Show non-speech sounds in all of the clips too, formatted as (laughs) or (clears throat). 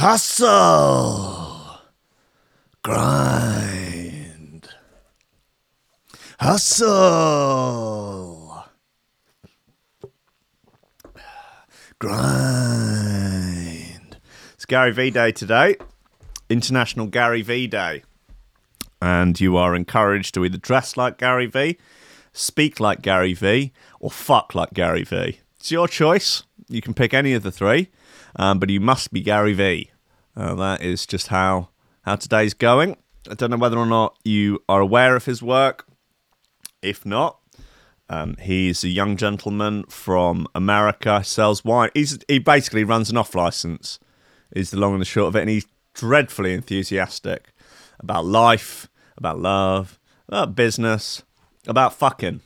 Hustle. Grind. Hustle. Grind. It's Gary V Day today, International Gary V Day. And you are encouraged to either dress like Gary V, speak like Gary V, or fuck like Gary V. It's your choice. You can pick any of the three, um, but you must be Gary V. Uh, that is just how how today's going. I don't know whether or not you are aware of his work. If not, um, he's a young gentleman from America, sells wine. He's, he basically runs an off license, is the long and the short of it. And he's dreadfully enthusiastic about life, about love, about business, about fucking.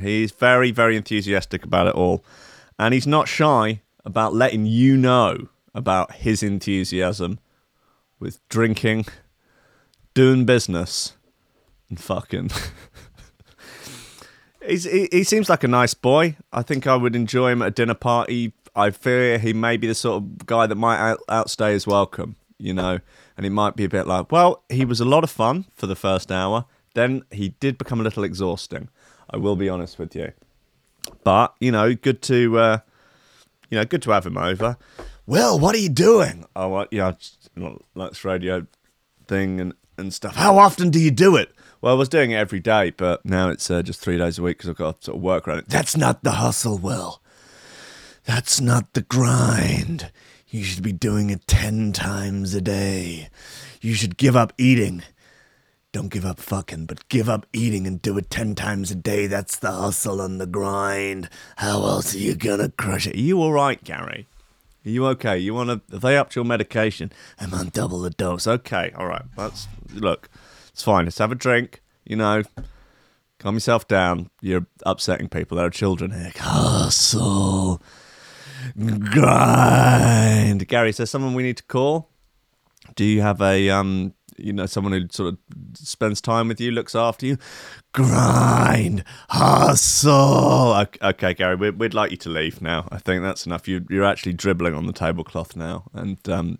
He's very, very enthusiastic about it all. And he's not shy about letting you know about his enthusiasm with drinking, doing business, and fucking. (laughs) He's, he, he seems like a nice boy. I think I would enjoy him at a dinner party. I fear he may be the sort of guy that might out, outstay his welcome, you know, and it might be a bit like, well, he was a lot of fun for the first hour. Then he did become a little exhausting. I will be honest with you. But, you know, good to, uh, you know, good to have him over. Well, what are you doing? Oh, yeah, just, you know, like this radio thing and, and stuff. How often do you do it? Well, I was doing it every day, but now it's uh, just three days a week because I've got to sort of work around it. That's not the hustle, Will. That's not the grind. You should be doing it 10 times a day. You should give up eating. Don't give up fucking, but give up eating and do it 10 times a day. That's the hustle and the grind. How else are you gonna crush it? Are you alright, Gary? Are you okay? You wanna. Have they upped your medication? I'm on double the dose. Okay, alright. That's. Look, it's fine. Let's have a drink. You know, calm yourself down. You're upsetting people. There are children here. Hustle. Grind. Gary, is there someone we need to call? Do you have a um you know someone who sort of spends time with you, looks after you? Grind, hustle. Okay, Gary, we'd, we'd like you to leave now. I think that's enough. You, you're actually dribbling on the tablecloth now, and um,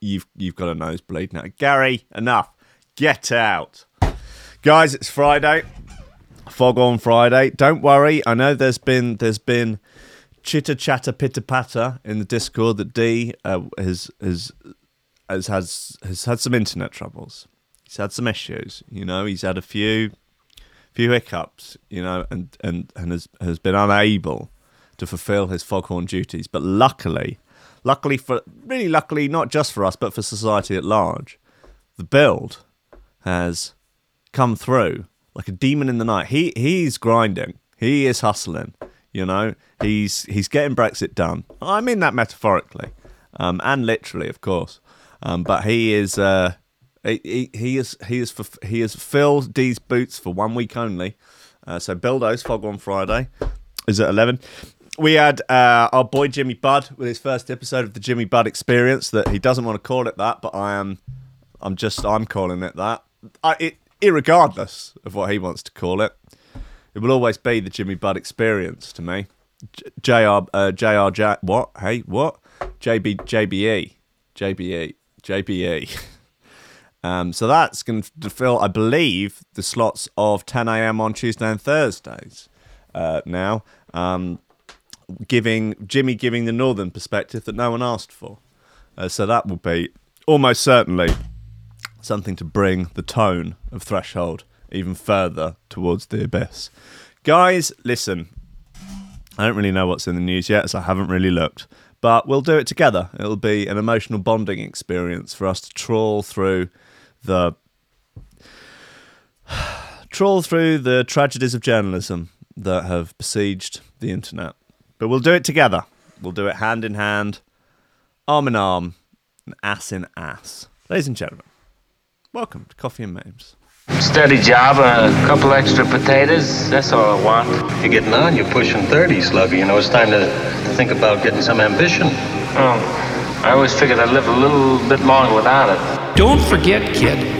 you've you've got a nosebleed now. Gary, enough. Get out, guys. It's Friday. Fog on Friday. Don't worry. I know there's been there's been chitter chatter pitter patter in the Discord that D uh, has has has has has had some internet troubles. He's had some issues. You know, he's had a few few hiccups. You know, and and and has has been unable to fulfil his foghorn duties. But luckily, luckily for really luckily not just for us but for society at large, the build has come through like a demon in the night. He he's grinding. He is hustling. You know, he's he's getting Brexit done. I mean that metaphorically, um, and literally, of course. Um, but he is uh, he, he, is he is f- he has filled D's boots for one week only. Uh, so Bildo's Fog on Friday is at eleven. We had uh, our boy Jimmy Budd with his first episode of the Jimmy Budd Experience. That he doesn't want to call it that, but I am. I'm just I'm calling it that. I, it, irregardless of what he wants to call it, it will always be the Jimmy Budd Experience to me. J- JR uh, JR J- what? Hey, what? JB JBE JBE JBE. (laughs) Um, so that's going to fill, I believe, the slots of 10 a.m. on Tuesday and Thursdays uh, now, um, giving Jimmy giving the northern perspective that no one asked for. Uh, so that will be almost certainly something to bring the tone of Threshold even further towards the abyss. Guys, listen, I don't really know what's in the news yet, so I haven't really looked. But we'll do it together. It'll be an emotional bonding experience for us to trawl through the (sighs) trawl through the tragedies of journalism that have besieged the internet. But we'll do it together. We'll do it hand in hand, arm in arm, and ass in ass. Ladies and gentlemen, welcome to Coffee and Memes. Steady job, a couple extra potatoes. That's all I want. You're getting on. You're pushing 30, Slugger. You know, it's time to, to think about getting some ambition. Oh, I always figured I'd live a little bit longer without it. Don't forget, kid,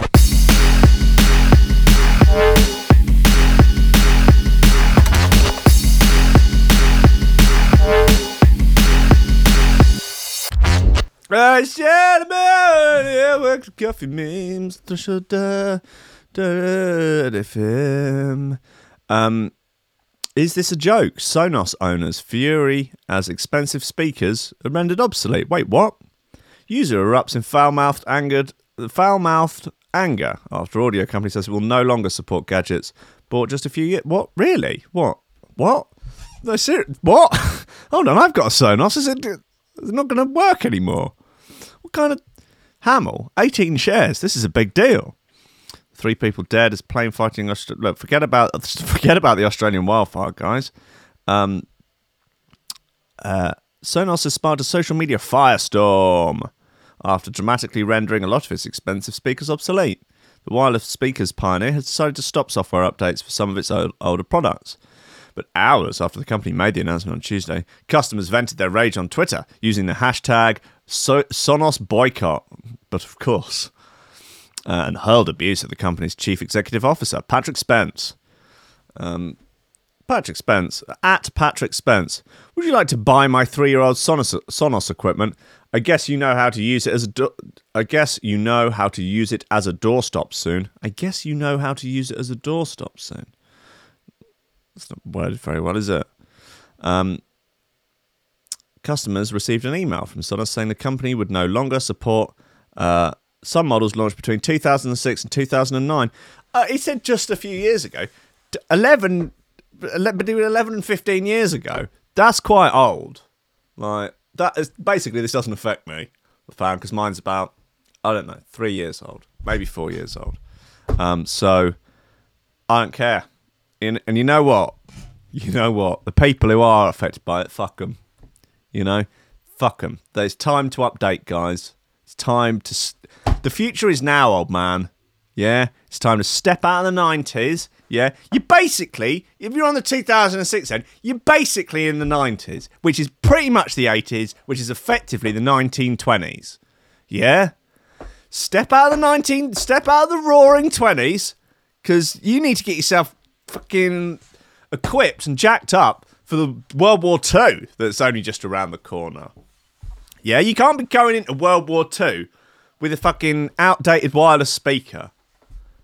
Right, gentlemen, yeah, work the coffee memes, FM. Um, is this a joke? Sonos owners fury as expensive speakers are rendered obsolete. Wait, what? User erupts in foul-mouthed angered, foul-mouthed anger after audio company says it will no longer support gadgets bought just a few years. What? Really? What? What? No, ser- What? (laughs) Hold on, I've got a Sonos. Is it? It's not going to work anymore. What kind of Hamill? 18 shares. This is a big deal. Three people dead as plane fighting. Aust- Look, forget about (laughs) forget about the Australian wildfire, guys. Um, uh, Sonos has sparked a social media firestorm after dramatically rendering a lot of its expensive speakers obsolete. The wireless speakers pioneer has decided to stop software updates for some of its old, older products. But hours after the company made the announcement on Tuesday, customers vented their rage on Twitter using the hashtag so- Sonos boycott. But of course, uh, and hurled abuse at the company's chief executive officer, Patrick Spence. Um, Patrick Spence, at Patrick Spence, would you like to buy my three-year-old Sonos, Sonos equipment? I guess you know how to use it as a. Do- I guess you know how to use it as a doorstop soon. I guess you know how to use it as a doorstop soon. That's not worded very well, is it? Um, customers received an email from Sonos saying the company would no longer support uh, some models launched between 2006 and 2009. Uh, he said just a few years ago. D- 11, between 11 and 15 years ago. That's quite old. Like, that is basically, this doesn't affect me, the fan, because mine's about, I don't know, three years old, maybe four years old. Um, so, I don't care. And, and you know what? You know what? The people who are affected by it, fuck them. You know, fuck them. There's time to update, guys. It's time to. S- the future is now, old man. Yeah, it's time to step out of the '90s. Yeah, you basically, if you're on the 2006 end, you're basically in the '90s, which is pretty much the '80s, which is effectively the 1920s. Yeah, step out of the 19, step out of the roaring 20s, because you need to get yourself fucking equipped and jacked up for the World War II that's only just around the corner. Yeah, you can't be going into World War II with a fucking outdated wireless speaker.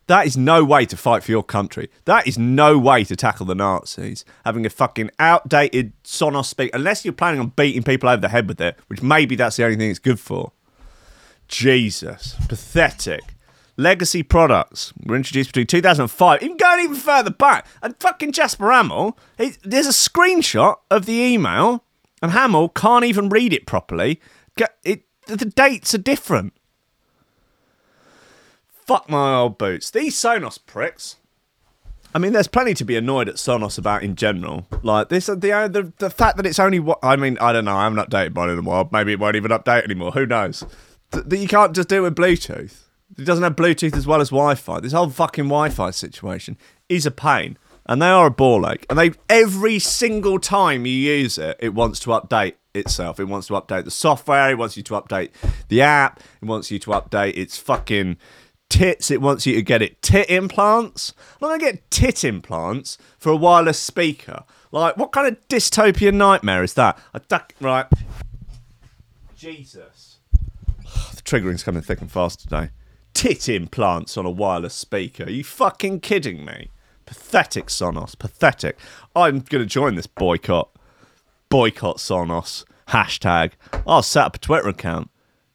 That is no way to fight for your country. That is no way to tackle the Nazis. Having a fucking outdated Sonos speaker, unless you're planning on beating people over the head with it, which maybe that's the only thing it's good for. Jesus, pathetic. Legacy products were introduced between 2005, even going even further back. And fucking Jasper Hamill, he, there's a screenshot of the email, and Hamill can't even read it properly. It, the dates are different. Fuck my old boots. These Sonos pricks. I mean, there's plenty to be annoyed at Sonos about in general. Like this, the uh, the, the fact that it's only I mean. I don't know. I haven't updated mine in a while. Maybe it won't even update anymore. Who knows? That you can't just do it with Bluetooth. It doesn't have Bluetooth as well as Wi-Fi. This whole fucking Wi-Fi situation is a pain, and they are a ball ache. And they every single time you use it, it wants to update itself. It wants to update the software. It wants you to update the app. It wants you to update its fucking tits. It wants you to get it tit implants. I'm gonna get tit implants for a wireless speaker. Like, what kind of dystopian nightmare is that? I duck right. Jesus. (sighs) The triggering's coming thick and fast today. Tit implants on a wireless speaker. Are you fucking kidding me? Pathetic Sonos. Pathetic. I'm gonna join this boycott. Boycott Sonos. Hashtag. I'll set up a Twitter account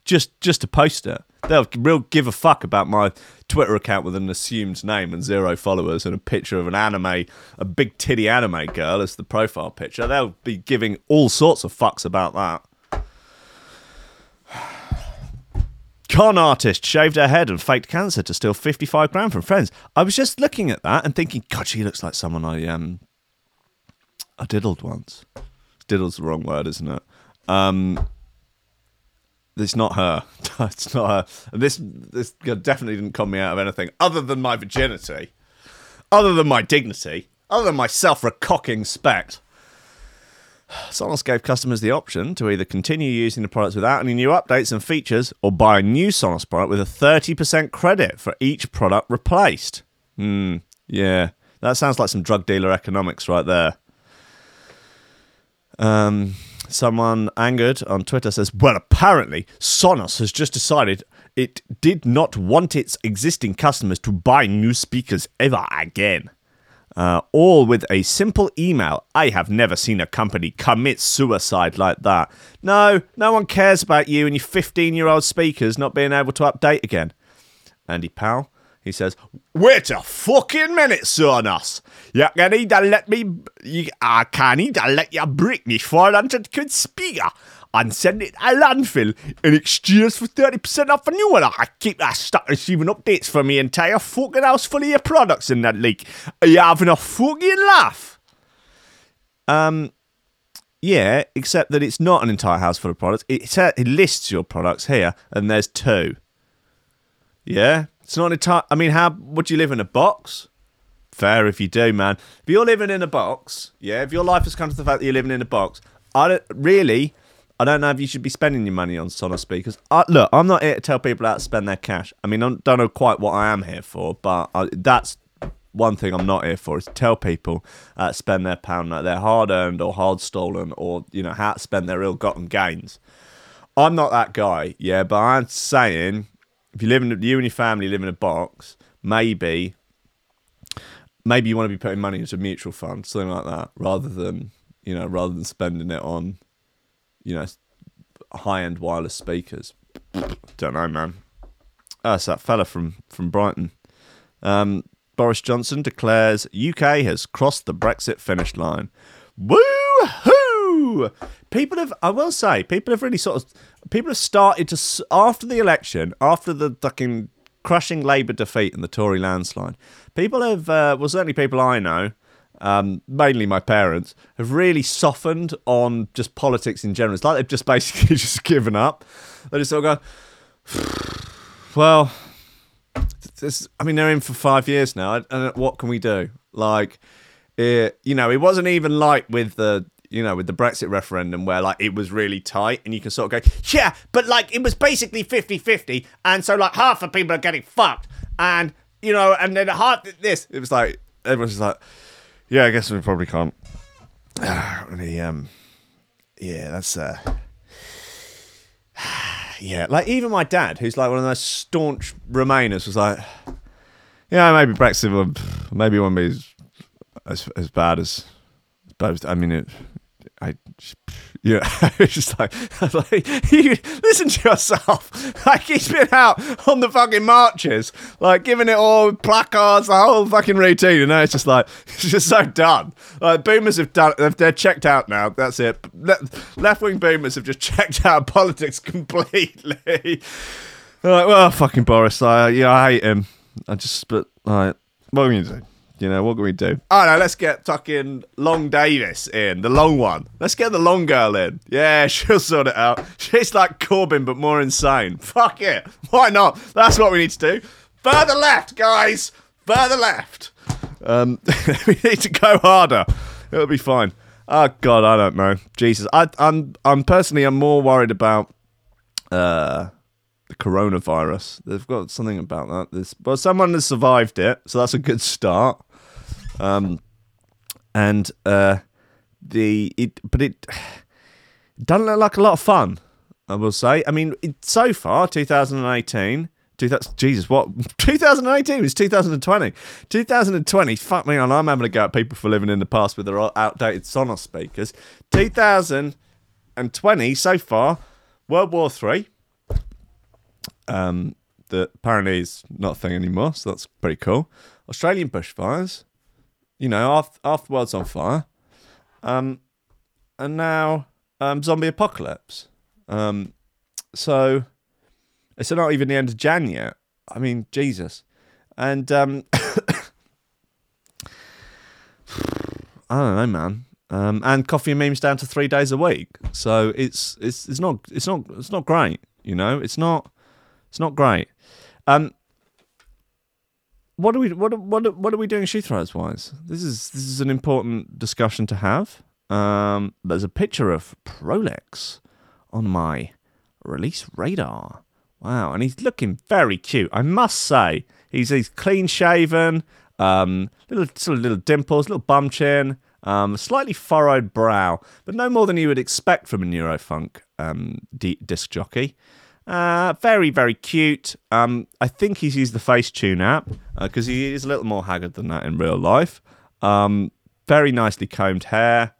just just to post it. They'll real give a fuck about my Twitter account with an assumed name and zero followers and a picture of an anime, a big titty anime girl as the profile picture. They'll be giving all sorts of fucks about that. Con artist shaved her head and faked cancer to steal 55 grand from friends. I was just looking at that and thinking, God, she looks like someone I um I diddled once. Diddle's the wrong word, isn't it? Um it's not her. (laughs) it's not her. And this this definitely didn't con me out of anything other than my virginity, other than my dignity, other than my self-recocking spect. Sonos gave customers the option to either continue using the products without any new updates and features or buy a new Sonos product with a 30% credit for each product replaced. Hmm, yeah. That sounds like some drug dealer economics right there. Um, someone angered on Twitter says, Well, apparently, Sonos has just decided it did not want its existing customers to buy new speakers ever again. Uh, all with a simple email. I have never seen a company commit suicide like that. No, no one cares about you and your 15 year old speakers not being able to update again. Andy Powell, he says, Wait a fucking minute, Sonos. You can either let me, you, I can either let you break me 400 quid speaker and send it to landfill in exchange for 30% off a new one. I keep that stuck receiving updates for me entire fucking house full of your products in that leak. Are you having a fucking laugh? Um, yeah, except that it's not an entire house full of products. It, it lists your products here, and there's two. Yeah, it's not an entire. I mean, how would you live in a box? Fair if you do, man. If you're living in a box, yeah, if your life has come to the fact that you're living in a box, I don't really. I don't know if you should be spending your money on Sonos speakers. Look, I'm not here to tell people how to spend their cash. I mean, I don't know quite what I am here for, but I, that's one thing I'm not here for is to tell people spend their pound like they're hard earned or hard stolen or you know how to spend their ill gotten gains. I'm not that guy, yeah, but I'm saying if you live in you and your family live in a box, maybe maybe you want to be putting money into a mutual fund, something like that, rather than you know rather than spending it on you know high end wireless speakers. Don't know, man. That's that fella from from Brighton. Um, Boris Johnson declares UK has crossed the Brexit finish line. Woo hoo! People have, I will say, people have really sort of, people have started to after the election, after the fucking crushing Labour defeat and the Tory landslide. People have, uh, well, certainly people I know, um, mainly my parents, have really softened on just politics in general. It's like they've just (laughs) basically just given up. They just sort of go, (sighs) well, this, I mean, they're in for five years now, and what can we do? Like, it, you know, it wasn't even like with the, you know, with the Brexit referendum where like it was really tight, and you can sort of go, yeah, but like it was basically 50-50, and so like half the people are getting fucked, and you know, and then half this, it was like everyone's just like, yeah, I guess we probably can't. really, um, yeah, that's uh. (sighs) Yeah, like even my dad, who's like one of those staunch Remainers, was like, "Yeah, maybe Brexit will, maybe won't be as as, as bad as, as bad as I mean, it, I, (laughs) yeah, (laughs) it's just like, (laughs) like you listen to yourself. Like he's been out on the fucking marches, like giving it all placards, the whole fucking routine, and now it's just like it's just so done. Like boomers have done, they're checked out now. That's it. Left wing boomers have just checked out politics completely. Like, well, fucking Boris, I yeah, I hate him. I just, but like, what are you do? You know, what can we do? Oh no, let's get fucking Long Davis in, the long one. Let's get the long girl in. Yeah, (laughs) she'll sort it out. She's like Corbyn, but more insane. Fuck it. Why not? That's what we need to do. Further left, guys. Further left. Um, (laughs) we need to go harder. It'll be fine. Oh God, I don't know. Jesus, I, I'm, I'm personally, I'm more worried about uh, the coronavirus. They've got something about that. This, well, someone has survived it, so that's a good start. Um, and uh, the it, but it (sighs) doesn't look like a lot of fun. I will say. I mean, it, so far, 2018. 2000, Jesus, what? (laughs) 2018 was 2020. 2020, fuck me on, I'm having a go at people for living in the past with their outdated Sonos speakers. 2020, so far, World War Three. Um, that apparently is not a thing anymore, so that's pretty cool. Australian bushfires, you know, after, after the world's on fire, um, and now um, zombie apocalypse. Um, so it's not even the end of Jan yet. I mean, Jesus, and um, (coughs) I don't know, man. Um, and coffee and memes down to three days a week. So it's it's it's not it's not it's not great. You know, it's not it's not great. Um, what are we what what what are we doing shoe throws wise? This is this is an important discussion to have. Um, there's a picture of Prolix on my release radar. Wow, and he's looking very cute. I must say, he's he's clean shaven, um, little sort of little dimples, little bum chin, um, slightly furrowed brow, but no more than you would expect from a Neurofunk um, d- disc jockey. Uh, very, very cute. Um, I think he's used the Facetune app because he is a little more haggard than that in real life. Um, very nicely combed hair.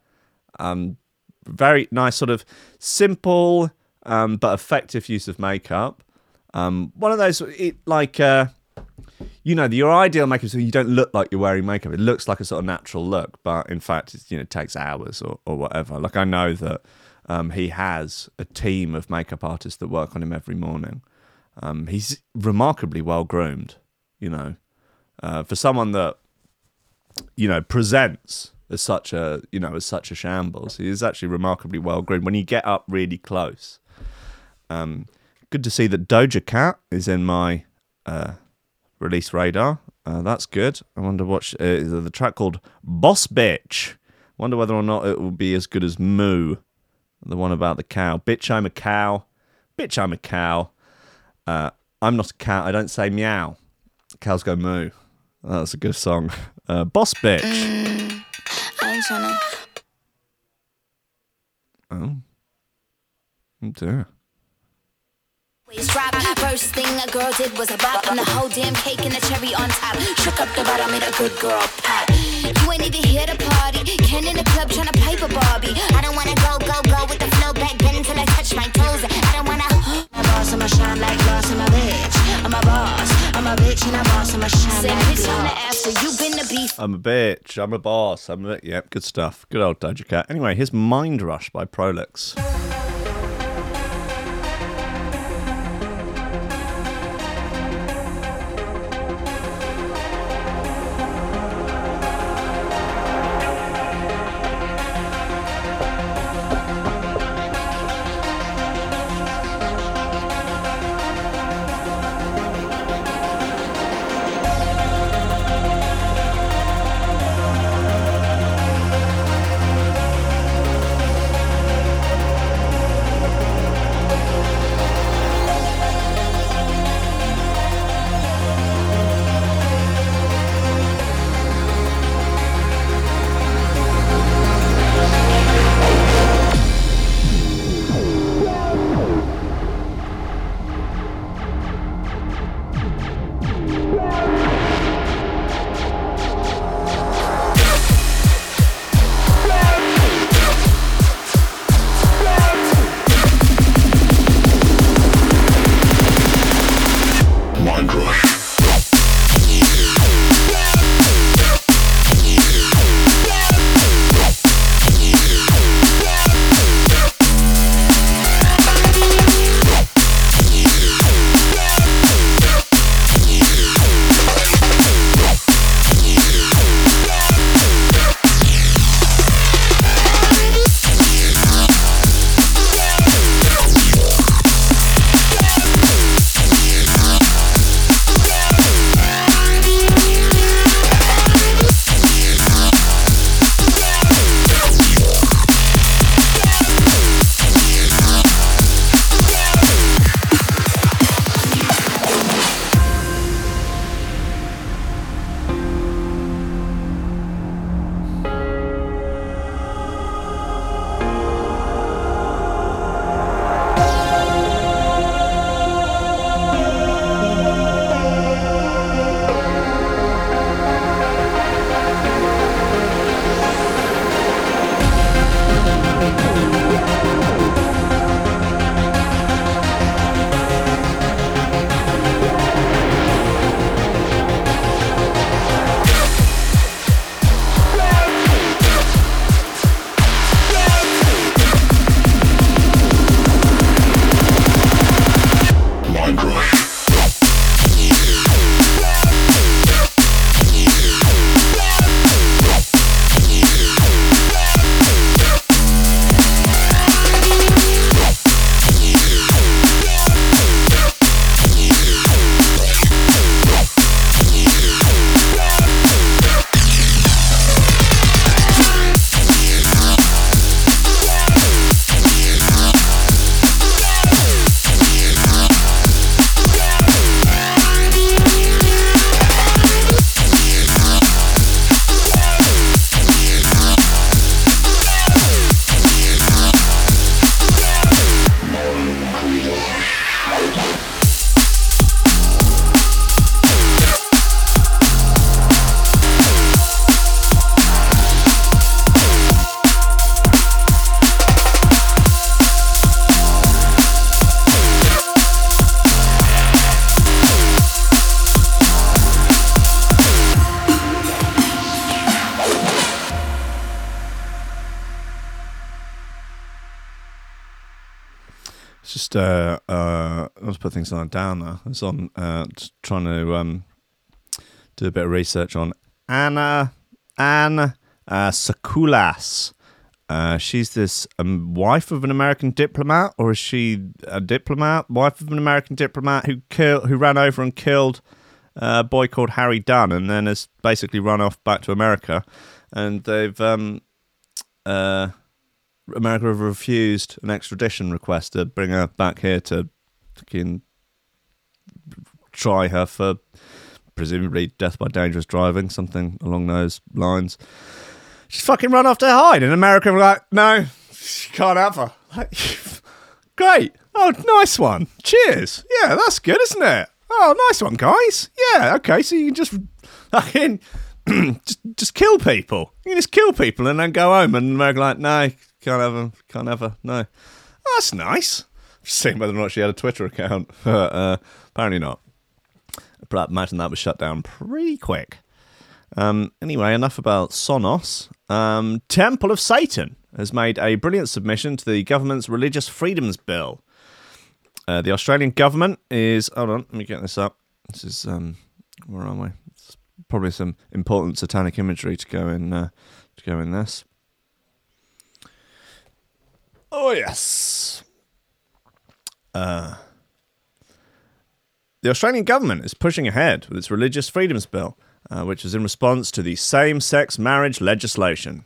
Um, very nice, sort of simple um, but effective use of makeup. Um, one of those, it, like, uh, you know, your ideal makeup so you don't look like you're wearing makeup. It looks like a sort of natural look, but in fact, it's, you know, takes hours or, or whatever. Like, I know that um, he has a team of makeup artists that work on him every morning. Um, he's remarkably well groomed, you know, uh, for someone that you know presents as such a you know as such a shambles. He is actually remarkably well groomed when you get up really close. Um, good to see that Doja Cat is in my uh, release radar. Uh, that's good. I wonder what uh, the track called Boss Bitch. Wonder whether or not it will be as good as Moo, the one about the cow. Bitch, I'm a cow. Bitch, I'm a cow. Uh, I'm not a cow. I don't say meow. Cows go moo. That's a good song. (laughs) Uh, Boss Bitch. I ain't tryna. Oh. Oh. First thing a girl did was a bop, and the whole damn cake and the cherry on top. Shook up the bottom, made a good girl pop. You ain't even here to party. Ken in the club tryna pipe a Barbie. I don't wanna go, go, go with the flow back then until I touch my toes. I don't wanna. (gasps) I'm a boss, I'ma shine like gloss, I'm a bitch. I'm a boss, I'm a bitch and a boss, I'ma shine Said like bitch on the gloss. after, you been the beef. I'm a bitch. I'm a boss. I'm a yep. Good stuff. Good old Doja Cat. Anyway, here's Mind Rush by Prolix. Just uh, uh, let's put things on down there. I was on uh, trying to um, do a bit of research on Anna Anne uh, Sacoolas. Uh, she's this um, wife of an American diplomat, or is she a diplomat? Wife of an American diplomat who killed, who ran over and killed uh, a boy called Harry Dunn, and then has basically run off back to America. And they've um, uh, America have refused an extradition request to bring her back here to fucking try her for presumably death by dangerous driving, something along those lines. She's fucking run off to hide. In America, we're like, no, she can't have her. Like, (laughs) great. Oh, nice one. Cheers. Yeah, that's good, isn't it? Oh, nice one, guys. Yeah, okay. So you can just fucking (clears throat) just just kill people. You can just kill people and then go home. And America like, no, can't have them. Can't have her. No. Oh, that's nice. Just seeing whether or not she had a Twitter account. (laughs) uh, apparently not. But I imagine that was shut down pretty quick. Um, anyway, enough about Sonos. Um, Temple of Satan has made a brilliant submission to the government's Religious Freedoms Bill. Uh, the Australian government is. Hold on, let me get this up. This is. Um, where are we? It's probably some important satanic imagery to go in. Uh, to go in this. Oh yes. Uh, the Australian government is pushing ahead with its Religious Freedoms Bill, uh, which is in response to the same sex marriage legislation.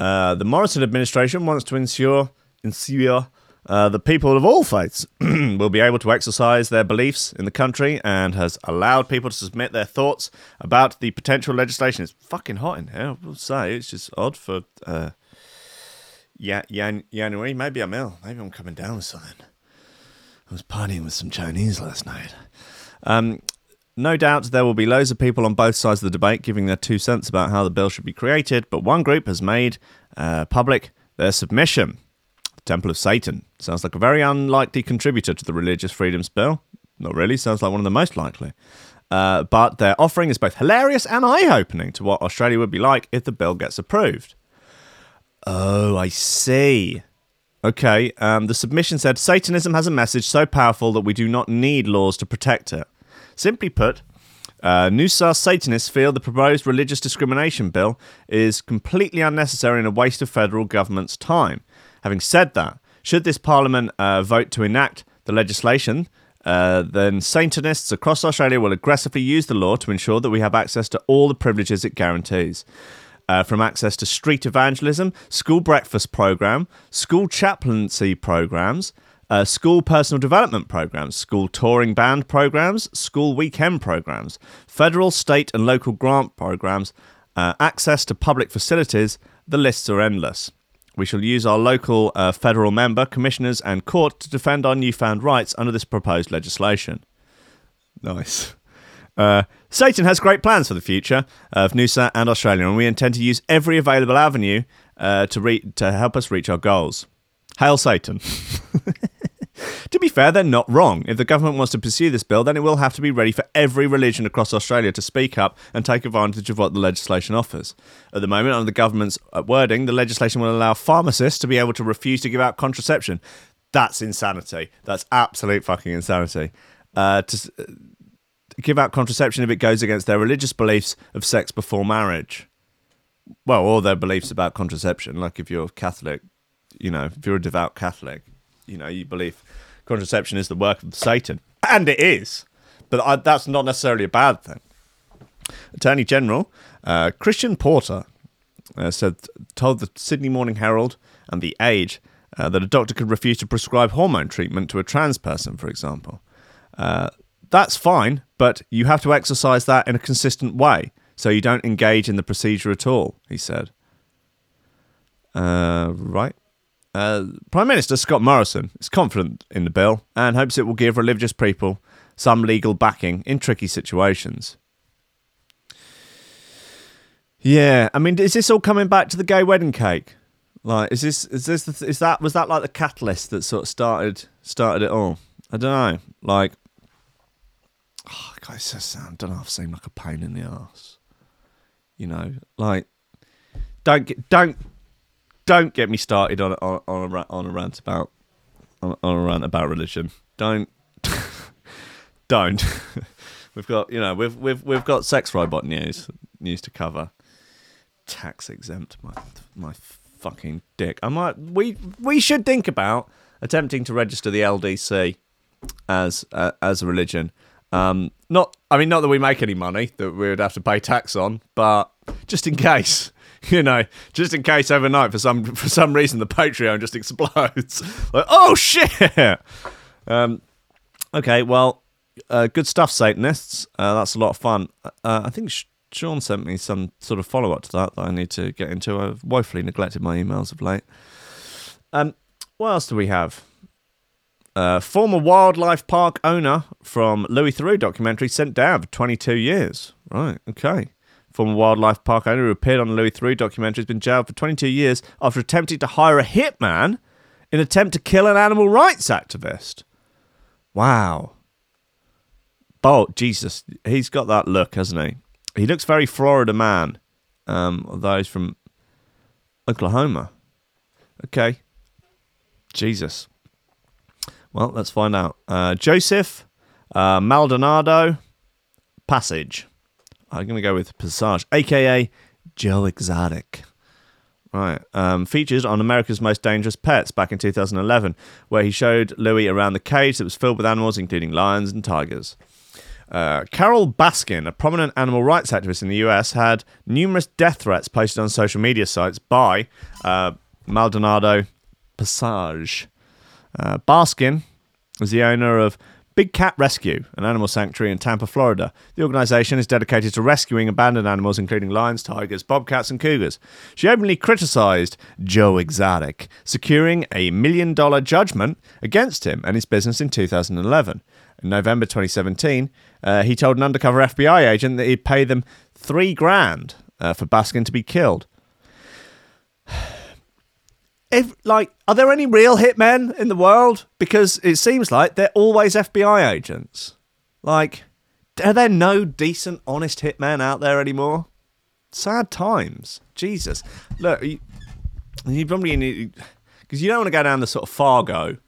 Uh, the Morrison administration wants to ensure, ensure uh, the people of all faiths (clears throat) will be able to exercise their beliefs in the country and has allowed people to submit their thoughts about the potential legislation. It's fucking hot in here, I will say. It's just odd for uh, yeah, Jan- January. Maybe I'm ill. Maybe I'm coming down with something. I was partying with some Chinese last night. Um, no doubt there will be loads of people on both sides of the debate giving their two cents about how the bill should be created, but one group has made uh, public their submission. The Temple of Satan sounds like a very unlikely contributor to the Religious Freedoms Bill. Not really, sounds like one of the most likely. Uh, but their offering is both hilarious and eye opening to what Australia would be like if the bill gets approved. Oh, I see. Okay, um, the submission said Satanism has a message so powerful that we do not need laws to protect it. Simply put, uh, Noosa Satanists feel the proposed religious discrimination bill is completely unnecessary and a waste of federal government's time. Having said that, should this parliament uh, vote to enact the legislation, uh, then Satanists across Australia will aggressively use the law to ensure that we have access to all the privileges it guarantees uh, from access to street evangelism, school breakfast program, school chaplaincy programs, uh, school personal development programs, school touring band programs, school weekend programs, federal, state, and local grant programs, uh, access to public facilities. The lists are endless. We shall use our local uh, federal member, commissioners, and court to defend our newfound rights under this proposed legislation. Nice. Uh, Satan has great plans for the future of Noosa and Australia, and we intend to use every available avenue uh, to, re- to help us reach our goals. Hail Satan. (laughs) to be fair, they're not wrong. If the government wants to pursue this bill, then it will have to be ready for every religion across Australia to speak up and take advantage of what the legislation offers. At the moment, under the government's uh, wording, the legislation will allow pharmacists to be able to refuse to give out contraception. That's insanity. That's absolute fucking insanity. Uh, to, give out contraception if it goes against their religious beliefs of sex before marriage. Well, or their beliefs about contraception. Like if you're Catholic, you know, if you're a devout Catholic, you know, you believe contraception is the work of Satan. And it is. But I, that's not necessarily a bad thing. Attorney General uh, Christian Porter uh, said, told the Sydney Morning Herald and The Age uh, that a doctor could refuse to prescribe hormone treatment to a trans person, for example. Uh, that's fine, but you have to exercise that in a consistent way so you don't engage in the procedure at all, he said. Uh, right. Uh, Prime Minister Scott Morrison is confident in the bill and hopes it will give religious people some legal backing in tricky situations. Yeah, I mean, is this all coming back to the gay wedding cake? Like, is this is this is that was that like the catalyst that sort of started started it all? I don't know. Like, guys, just sound don't. I've seemed like a pain in the ass. You know, like, don't get don't don't get me started on on on a, on a rant about on, on a rant about religion. Don't, (laughs) don't. (laughs) we've got you know we've we've we've got sex robot news news to cover. Tax exempt, my my fucking dick. I might we we should think about attempting to register the LDC as uh, as a religion. Um, not, I mean, not that we make any money that we would have to pay tax on, but just in case, (laughs) you know, just in case overnight for some (laughs) for some reason the Patreon just explodes. (laughs) like, oh shit. Um, okay, well, uh, good stuff, Satanists. Uh, that's a lot of fun. Uh, I think Sean sent me some sort of follow up to that that I need to get into. I've woefully neglected my emails of late. Um, what else do we have? Uh, former wildlife park owner from Louis Theroux documentary sent down for 22 years. Right, okay. Former wildlife park owner who appeared on the Louis Theroux documentary has been jailed for 22 years after attempting to hire a hitman in an attempt to kill an animal rights activist. Wow. Oh, Jesus. He's got that look, hasn't he? He looks very Florida man. Um, although he's from Oklahoma. Okay. Jesus. Well, let's find out. Uh, Joseph uh, Maldonado Passage. I'm going to go with Passage, aka Joe Exotic. Right. Um, featured on America's Most Dangerous Pets back in 2011, where he showed Louis around the cage that was filled with animals, including lions and tigers. Uh, Carole Baskin, a prominent animal rights activist in the US, had numerous death threats posted on social media sites by uh, Maldonado Passage. Uh, Baskin is the owner of Big Cat Rescue, an animal sanctuary in Tampa, Florida. The organization is dedicated to rescuing abandoned animals, including lions, tigers, bobcats, and cougars. She openly criticized Joe Exotic, securing a million dollar judgment against him and his business in 2011. In November 2017, uh, he told an undercover FBI agent that he'd pay them three grand uh, for Baskin to be killed. If like, are there any real hitmen in the world? Because it seems like they're always FBI agents. Like, are there no decent, honest hitmen out there anymore? Sad times. Jesus. Look, you, you probably need because you don't want to go down the sort of Fargo.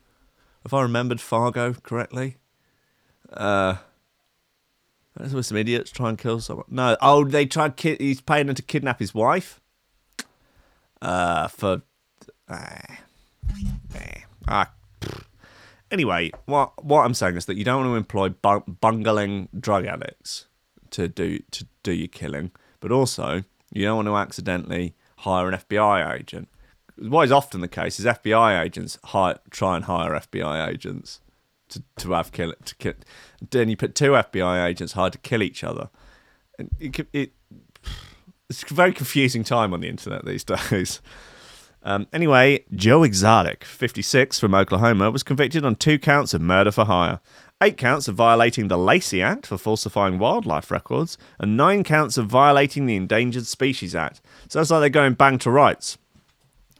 If I remembered Fargo correctly, uh, that's where some idiots try and kill someone. No, oh, they tried. Ki- he's paying them to kidnap his wife. Uh, for Ah. Anyway, what what I'm saying is that you don't want to employ bung- bungling drug addicts to do to do your killing, but also you don't want to accidentally hire an FBI agent. What is often the case is FBI agents hire, try and hire FBI agents to, to have kill to kill. Then you put two FBI agents hired to kill each other. And it, it it's a very confusing time on the internet these (laughs) days. Um, anyway, Joe Exotic, 56, from Oklahoma, was convicted on two counts of murder for hire, eight counts of violating the Lacey Act for falsifying wildlife records, and nine counts of violating the Endangered Species Act. Sounds like they're going bang to rights.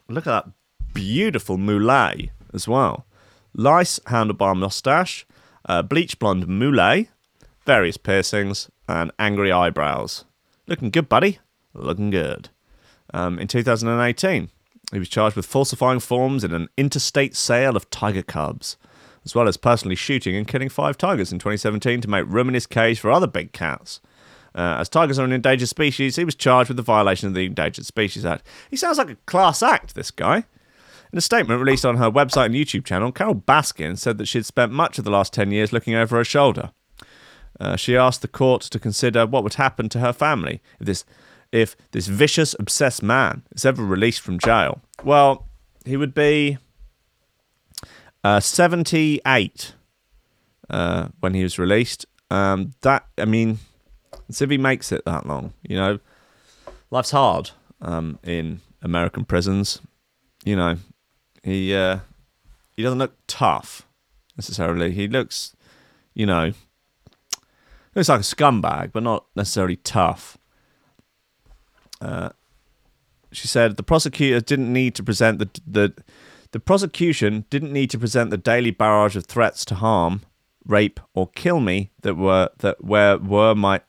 Look at that beautiful mullet as well. Lice handlebar mustache, uh, bleach blonde mullet, various piercings, and angry eyebrows. Looking good, buddy. Looking good. Um, in 2018, he was charged with falsifying forms in an interstate sale of tiger cubs, as well as personally shooting and killing five tigers in 2017 to make room in his cage for other big cats. Uh, as tigers are an endangered species, he was charged with the violation of the Endangered Species Act. He sounds like a class act, this guy. In a statement released on her website and YouTube channel, Carole Baskin said that she had spent much of the last 10 years looking over her shoulder. Uh, she asked the court to consider what would happen to her family if this if this vicious, obsessed man is ever released from jail? Well, he would be uh, 78 uh, when he was released. Um, that, I mean, if he makes it that long. You know, life's hard um, in American prisons. You know, he uh, he doesn't look tough necessarily. He looks, you know, looks like a scumbag, but not necessarily tough. Uh, she said the prosecutor didn't need to present the the the prosecution didn't need to present the daily barrage of threats to harm, rape, or kill me that were that were were my.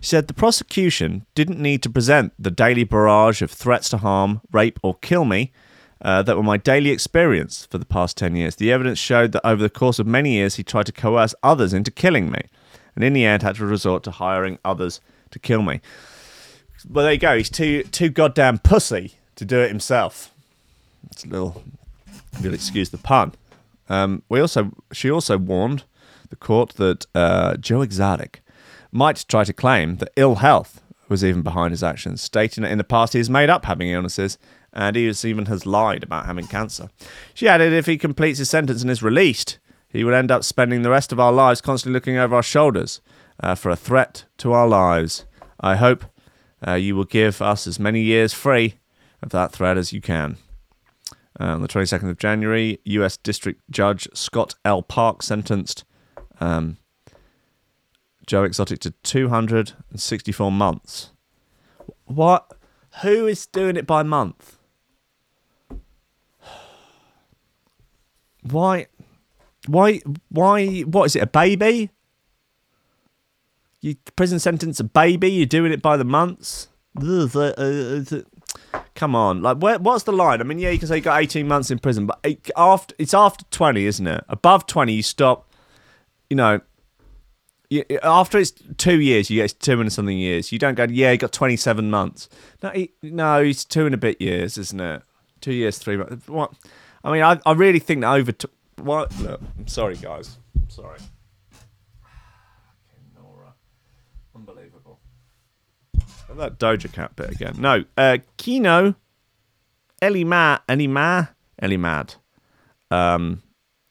She said the prosecution didn't need to present the daily barrage of threats to harm, rape, or kill me uh, that were my daily experience for the past 10 years. The evidence showed that over the course of many years, he tried to coerce others into killing me, and in the end, had to resort to hiring others to kill me. Well, there you go. He's too too goddamn pussy to do it himself. It's a little. if You'll excuse the pun. Um, we also she also warned the court that uh, Joe Exotic might try to claim that ill health was even behind his actions, stating that in the past he has made up having illnesses and he even has lied about having cancer. She added if he completes his sentence and is released, he will end up spending the rest of our lives constantly looking over our shoulders uh, for a threat to our lives. I hope uh, you will give us as many years free of that threat as you can. Uh, on the 22nd of January, U.S. District Judge Scott L. Palk sentenced um, Joe Exotic to 264 months. What? Who is doing it by month? Why? Why? Why? What is it? A baby? You prison sentence a baby? You're doing it by the months? Uh, Come on, like where, what's the line? I mean, yeah, you can say you got 18 months in prison, but it, after it's after 20, isn't it? Above 20, you stop. You know, you, after it's two years, you get two and something years. You don't go, yeah, you got 27 months. No, he, no, it's two and a bit years, isn't it? Two years, three months. What? I mean, I, I really think that over. T- what? Look, I'm sorry, guys. I'm sorry. Fucking Nora. Unbelievable. And that Doja Cat bit again. No, uh, Kino, Ellie Ma, Ellie Ma, Ellie Mad. Um,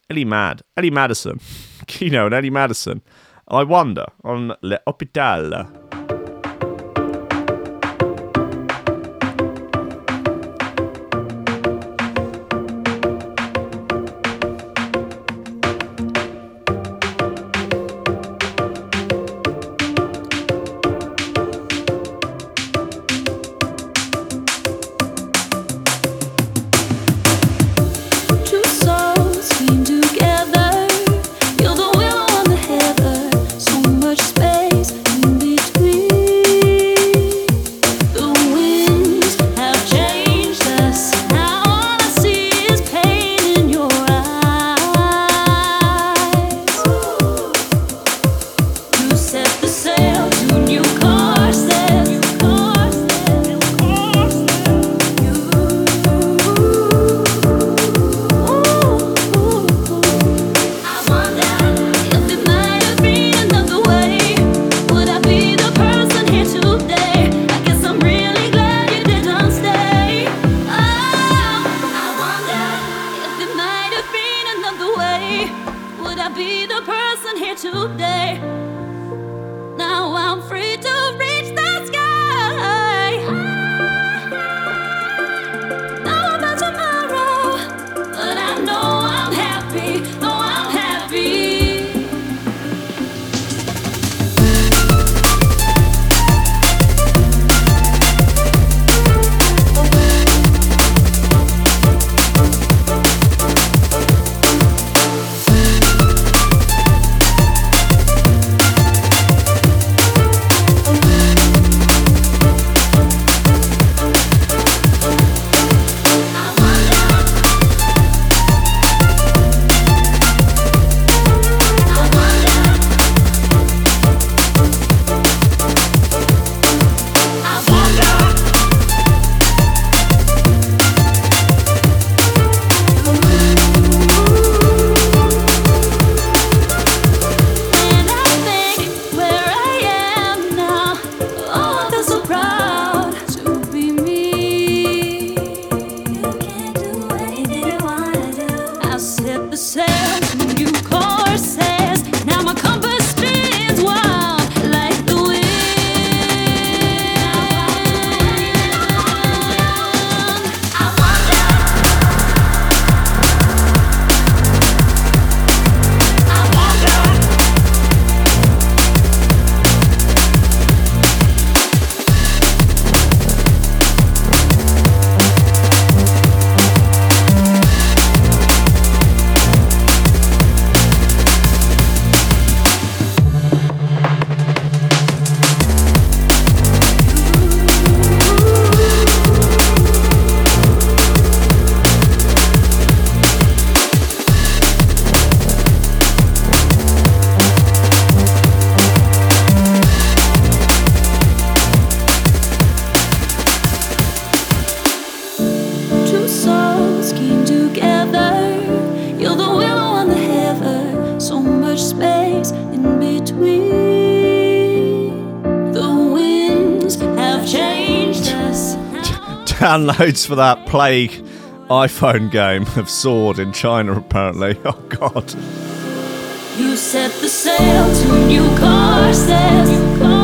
Ellie Mad, Ellie Madison. (laughs) Kino and Ellie Madison. I wonder on Le Hopital. Downloads for that plague iPhone game have soared in China, apparently. (laughs) Oh, God. You set the sail to new. New.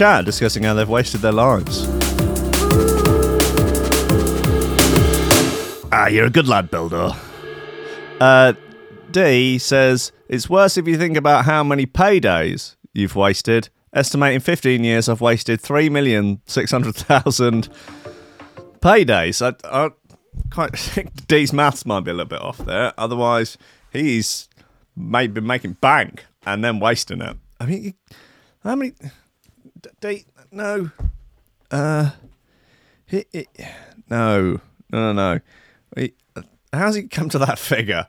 Chat discussing how they've wasted their lives. Ah, you're a good lad, Builder. Uh, D says it's worse if you think about how many paydays you've wasted. Estimating 15 years, I've wasted 3,600,000 paydays. I, I quite think (laughs) D's maths might be a little bit off there. Otherwise, he's maybe making bank and then wasting it. I mean, how many? D, D no. Uh, he, he- no, no, no, no. How's he come to that figure?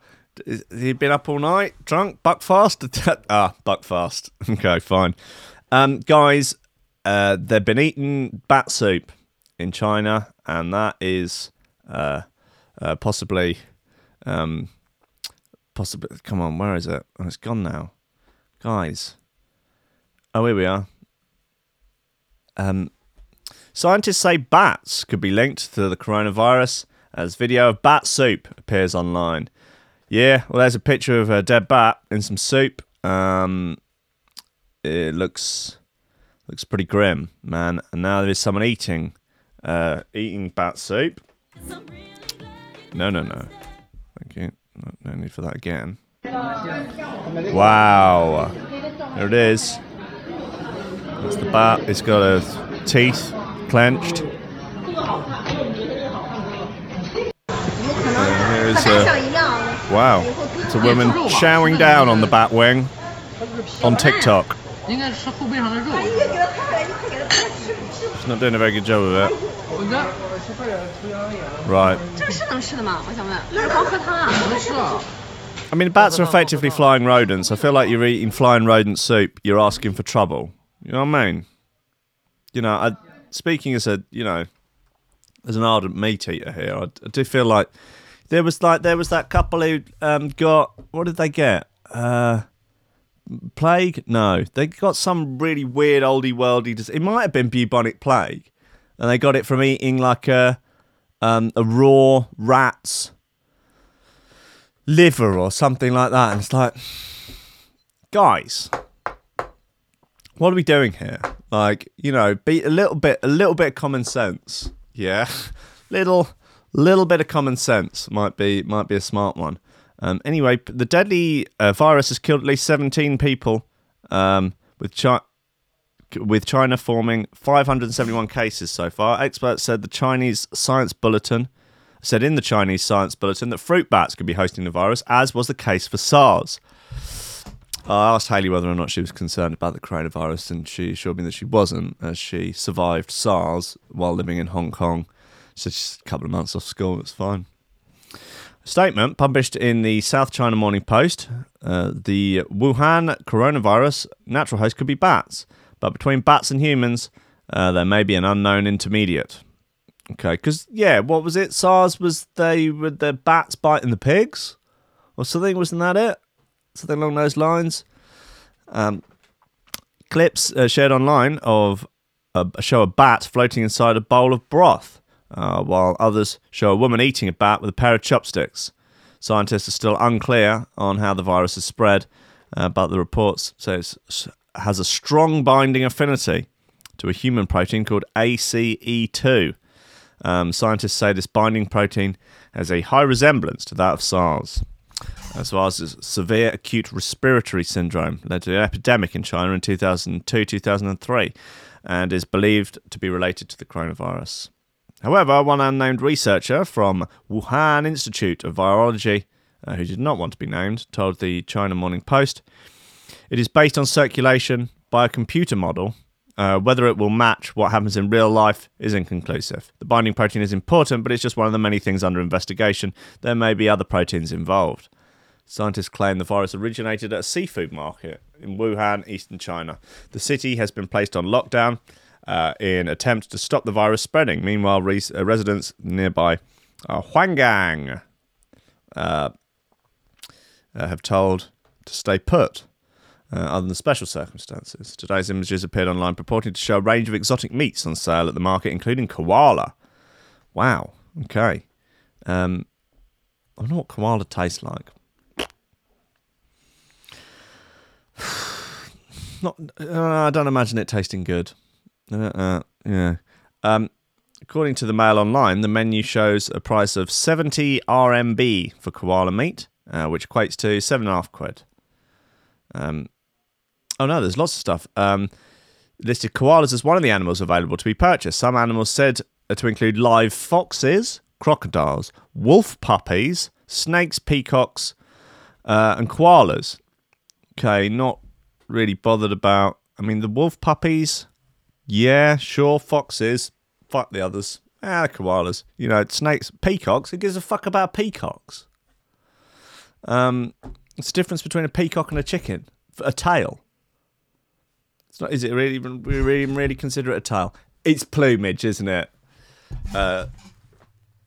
He been up all night, drunk, Buckfast? (laughs) ah, Buckfast. (laughs) Okay, fine. Um, guys, uh, they've been eating bat soup in China, and that is uh, uh, possibly, um, possibly. Come on, where is it? Oh, it's gone now, guys. Oh, here we are. Um, scientists say bats could be linked to the coronavirus as video of bat soup appears online. Yeah, well, there's a picture of a dead bat in some soup. Um, it looks looks pretty grim, man. And now there is someone eating uh, eating bat soup. No, no, no. Thank you. No, no need for that again. Wow. There it is. That's the bat. It's got a teeth clenched. And here is a, wow. It's a woman chowing down on the bat wing on TikTok. 应该是后背上的肉。 She's not doing a very good job of it. 我觉得 Right. 这个是能吃的吗？我想问，那是黄壳汤啊。不是啊， I mean, bats are effectively flying rodents. I feel like you're eating flying rodent soup. You're asking for trouble. You know what I mean? You know, I, speaking as a, you know, as an ardent meat eater here, I, I do feel like there was like there was that couple who um, got what did they get? Uh, plague? No, they got some really weird oldie worldy. It might have been bubonic plague, and they got it from eating like a um, a raw rat's liver or something like that. And it's like, guys, what are we doing here? Like, you know, be a little bit, a little bit of common sense. Yeah, (laughs) little, little bit of common sense might be might be a smart one. Um, anyway, the deadly uh, virus has killed at least 17 people, um, with China. With China forming 571 cases so far, experts said the Chinese Science Bulletin said in the Chinese Science Bulletin that fruit bats could be hosting the virus, as was the case for SARS. I asked Haley whether or not she was concerned about the coronavirus, and she assured me that she wasn't, as she survived SARS while living in Hong Kong. So just a couple of months off school, it's fine. A statement published in the South China Morning Post uh, the Wuhan coronavirus natural host could be bats, but between bats and humans, uh, there may be an unknown intermediate. Okay, because yeah, what was it? SARS was they were the bats biting the pigs, or something. Wasn't that it? Something along those lines. Um, Clips uh, shared online of a, show a bat floating inside a bowl of broth, uh, while others show a woman eating a bat with a pair of chopsticks. Scientists are still unclear on how the virus is spread, uh, but the reports say it has a strong binding affinity to a human protein called ACE2. Um, scientists say this binding protein has a high resemblance to that of SARS. Uh, well as severe acute respiratory syndrome, led to an epidemic in China in 2002 2003, and is believed to be related to the coronavirus. However, one unnamed researcher from Wuhan Institute of Virology, uh, who did not want to be named, told the China Morning Post it is based on circulation by a computer model. Uh, whether it will match what happens in real life is inconclusive. The binding protein is important, but it's just one of the many things under investigation. There may be other proteins involved. Scientists claim the virus originated at a seafood market in Wuhan, eastern China. The city has been placed on lockdown uh, in attempt to stop the virus spreading. Meanwhile, uh, residents nearby uh, Huanggang uh, have told to stay put. Uh, other than special circumstances. Today's images appeared online purporting to show a range of exotic meats on sale at the market, including koala. Wow. Okay. Um, I wonder what koala tastes like. (sighs) Not. Uh, I don't imagine it tasting good. Uh, uh, yeah. Um, according to the Mail Online, the menu shows a price of 70 RMB for koala meat, uh, which equates to seven and a half quid. Um, oh no, there's lots of stuff. Um, listed koalas as one of the animals available to be purchased. Some animals said to include live foxes, crocodiles, wolf puppies, snakes, peacocks, uh, and koalas. Okay, not really bothered about. I mean, the wolf puppies, yeah, sure. Foxes, fuck the others. Ah, koalas. You know, snakes, peacocks. Who gives a fuck about peacocks? Um, it's the difference between a peacock and a chicken. A tail. Not. Is it really really really consider it a tail? It's plumage, isn't it? Uh,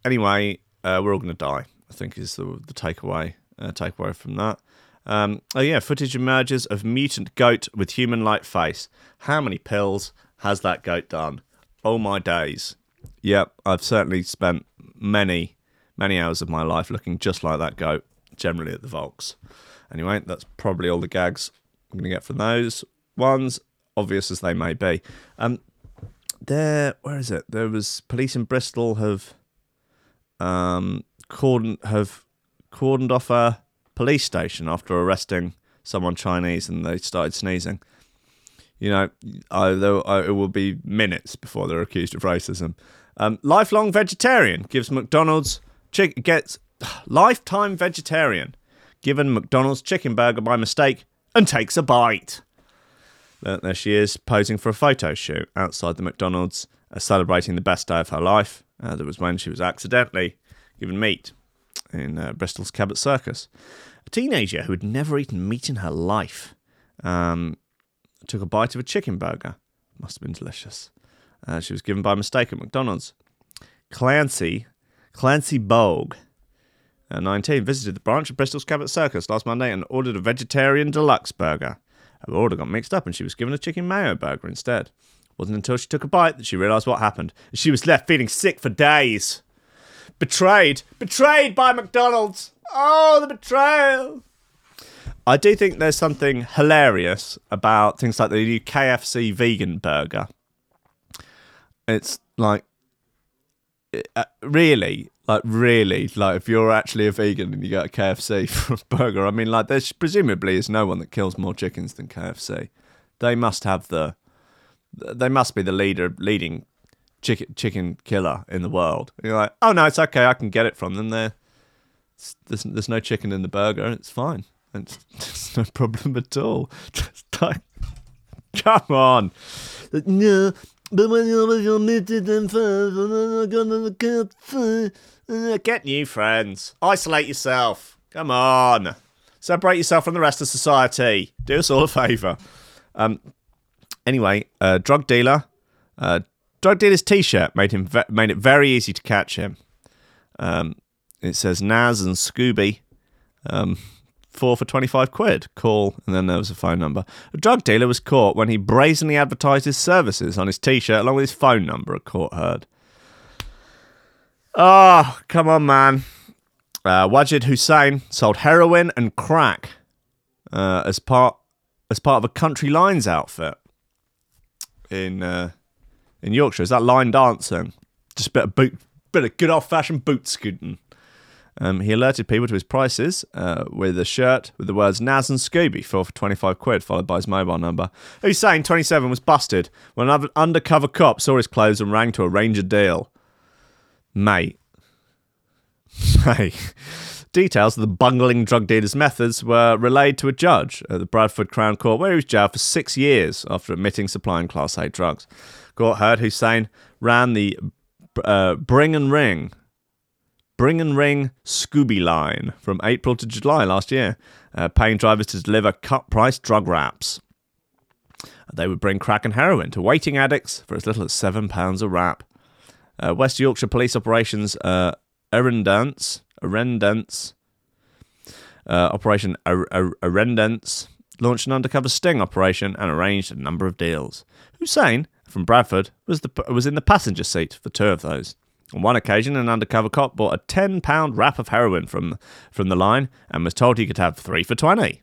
anyway, uh, we're all gonna die. I think is the the takeaway uh, takeaway from that. Um, oh yeah, footage emerges of mutant goat with human-like face. How many pills has that goat done? Oh my days! Yep, I've certainly spent many many hours of my life looking just like that goat. Generally at the Volks. Anyway, that's probably all the gags I'm gonna get from those ones obvious as they may be. Um, there, where is it? There was police in Bristol have um cordoned have cordoned off a police station after arresting someone Chinese and they started sneezing. You know, I, I, it will be minutes before they're accused of racism. Um, lifelong vegetarian gives McDonald's chick gets (sighs) lifetime vegetarian given McDonald's chicken burger by mistake and takes a bite. There, she is, posing for a photo shoot outside the McDonald's, uh, celebrating the best day of her life. Uh, that was when she was accidentally given meat in uh, Bristol's Cabot Circus. A teenager who had never eaten meat in her life um, took a bite of a chicken burger. Must have been delicious. Uh, she was given by mistake at McDonald's. Clancy, Clancy Bogue, uh, 19, visited the branch of Bristol's Cabot Circus last Monday and ordered a vegetarian deluxe burger. Her order got mixed up and she was given a chicken mayo burger instead. It wasn't until she took a bite that she realised what happened. She was left feeling sick for days. Betrayed. Betrayed by McDonald's. Oh, the betrayal. I do think there's something hilarious about things like the new KFC vegan burger. It's like, uh, really, like really, like if you're actually a vegan and you get a KFC for a burger, I mean, like there's presumably is no one that kills more chickens than KFC. They must have the, they must be the leader, leading chicken chicken killer in the world. And you're like, oh no, it's okay, I can get it from them. There, there's there's no chicken in the burger, it's fine. It's, (laughs) it's no problem at all. Just (laughs) like, come on, no. But when you're I'm gonna get Get new friends. Isolate yourself. Come on. Separate yourself from the rest of society. Do us all a favour. Um, anyway, uh, drug dealer. Uh, drug dealer's T-shirt made him ve- made it very easy to catch him. Um, it says Naz and Scooby. Um, four for 25 quid. Call, and then there was a phone number. A drug dealer was caught when he brazenly advertised his services on his t shirt along with his phone number, a court heard. Oh, come on, man. Uh, Wajid Hussein sold heroin and crack uh, as part as part of a country lines outfit in uh, in Yorkshire. Is that line dancing? Just a bit of boot, bit of good old fashioned boot scooting. Um, he alerted people to his prices uh, with a shirt with the words Naz and Scooby, for 25 quid, followed by his mobile number. Hussein, 27, was busted when an undercover cop saw his clothes and rang to arrange a deal. Mate. Mate. Details of the bungling drug dealer's methods were relayed to a judge at the Bradford Crown Court, where he was jailed for six years after admitting supplying Class A drugs. Court heard Hussein ran the uh, Bring and Ring Bring and Ring Scooby line from April to July last year, uh, paying drivers to deliver cut price drug wraps. They would bring crack and heroin to waiting addicts for as little as £7 a wrap. Uh, West Yorkshire Police Operations uh, Arendance, uh, Operation Ar- launched an undercover sting operation and arranged a number of deals. Hussein from Bradford was the was in the passenger seat for two of those. On one occasion, an undercover cop bought a ten pound wrap of heroin from from the line and was told he could have three for twenty.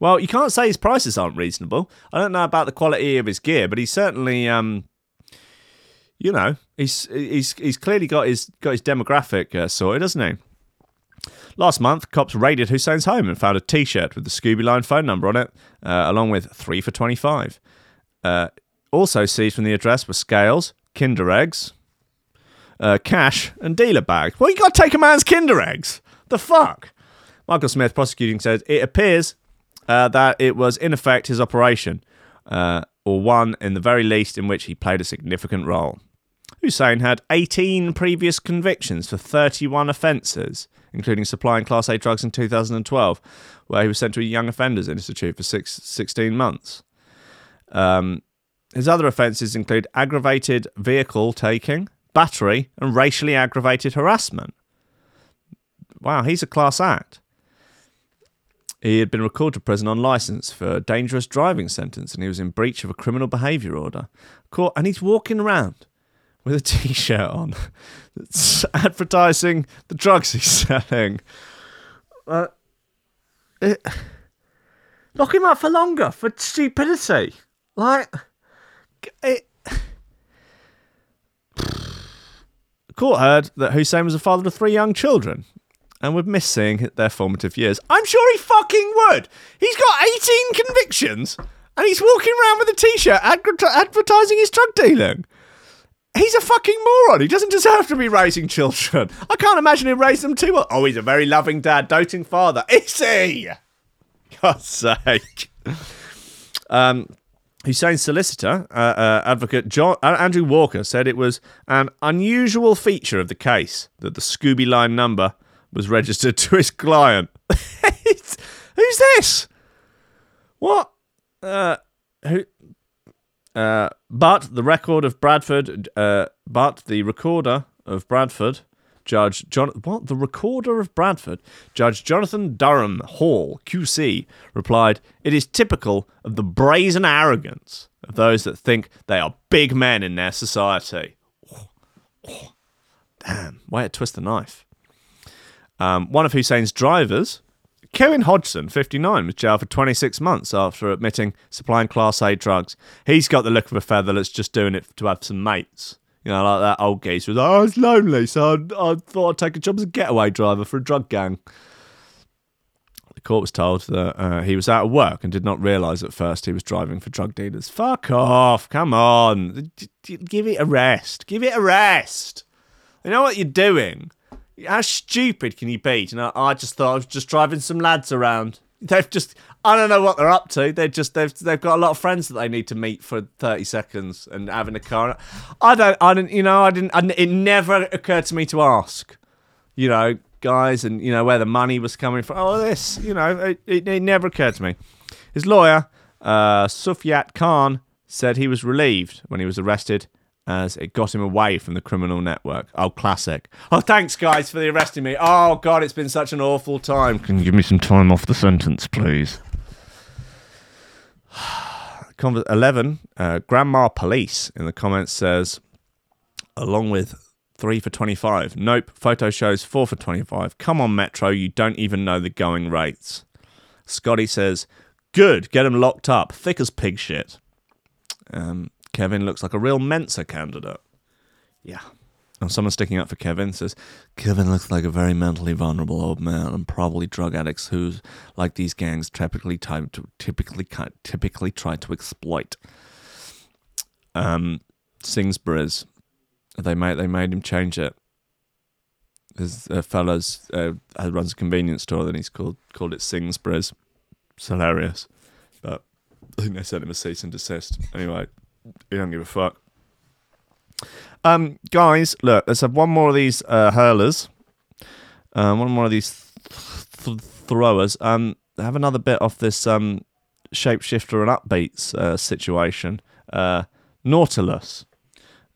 Well, you can't say his prices aren't reasonable. I don't know about the quality of his gear, but he certainly, um, you know, he's he's he's clearly got his got his demographic uh, sorted, doesn't he? Last month, cops raided Hussein's home and found a T-shirt with the Scooby Line phone number on it, uh, along with three for twenty-five. Uh, also seized from the address were scales, Kinder eggs, uh, cash, and dealer bags. Well, you got to take a man's Kinder eggs. The fuck? Michael Smith, prosecuting, says it appears uh, that it was in effect his operation, uh, or one in the very least in which he played a significant role. Hussein had 18 previous convictions for 31 offences, including supplying Class A drugs in 2012, where he was sent to a Young Offenders Institute for six, 16 months. Um, his other offences include aggravated vehicle taking, battery, and racially aggravated harassment. Wow, he's a class act. He had been recalled to prison on license for a dangerous driving sentence and he was in breach of a criminal behaviour order. Court, and he's walking around with a t shirt on that's (laughs) advertising the drugs he's selling. Uh, it, lock him up for longer for stupidity. Like, it. (sighs) Court heard that Hussein was a father of three young children and would miss seeing their formative years. I'm sure he fucking would. He's got 18 convictions and he's walking around with a t shirt adver- advertising his drug dealing. He's a fucking moron. He doesn't deserve to be raising children. I can't imagine him raising them too well. Oh, he's a very loving dad, doting father. Is he? (laughs) God's sake. Um, Hussein's solicitor, uh, uh, advocate John, uh, Andrew Walker, said it was an unusual feature of the case that the Scooby Line number was registered (laughs) to his client. (laughs) Who's this? What? Uh, who? Uh, but the record of Bradford, uh, but the recorder of Bradford, Judge John, what the recorder of Bradford, Judge Jonathan Durham Hall QC replied, "It is typical of the brazen arrogance of those that think they are big men in their society." (laughs) Damn, way to twist the knife. Um, one of Hussein's drivers, Kevin Hodgson, 59, was jailed for 26 months after admitting supplying Class A drugs. He's got the look of a feather that's just doing it to have some mates. You know, like that old geezer who's like, oh, I was lonely, so I, I thought I'd take a job as a getaway driver for a drug gang. The court was told that uh, he was out of work and did not realise at first he was driving for drug dealers. Fuck off, come on. Give it a rest. Give it a rest. You know what you're doing? How stupid can you be? You know, I just thought I was just driving some lads around. (laughs) They've just, I don't know what they're up to. They're just, they've, they've got a lot of friends that they need to meet for 30 seconds and having a car. I don't, I didn't, you know, I didn't, I, it never occurred to me to ask, you know, guys and, you know, where the money was coming from. Oh, this, you know, it, it, it never occurred to me. His lawyer, uh, Sufyat Khan, said he was relieved when he was arrested as it got him away from the criminal network. Oh, classic. Oh, thanks, guys, for the arresting me. Oh, God, it's been such an awful time. Can you give me some time off the sentence, please? (sighs) 11, uh, Grandma Police in the comments says, along with 3 for 25. Nope, photo shows 4 for 25. Come on, Metro, you don't even know the going rates. Scotty says, good, get him locked up, thick as pig shit. Um, Kevin looks like a real Mensa candidate. Yeah. And someone sticking up for Kevin says, Kevin looks like a very mentally vulnerable old man and probably drug addicts who, like these gangs, typically time to, typically typically try to exploit. Um, Singhsbury's, they made they made him change it. There's a fella's uh, runs a convenience store, and he's called called it Singhsbury's. It's hilarious, but I think they sent him a cease and desist. Anyway, he don't give a fuck. Um, guys, look, let's have one more of these uh, hurlers. Um, one more of these th- throwers. Um, have another bit off this um shapeshifter and upbeats uh, situation. Uh, Nautilus.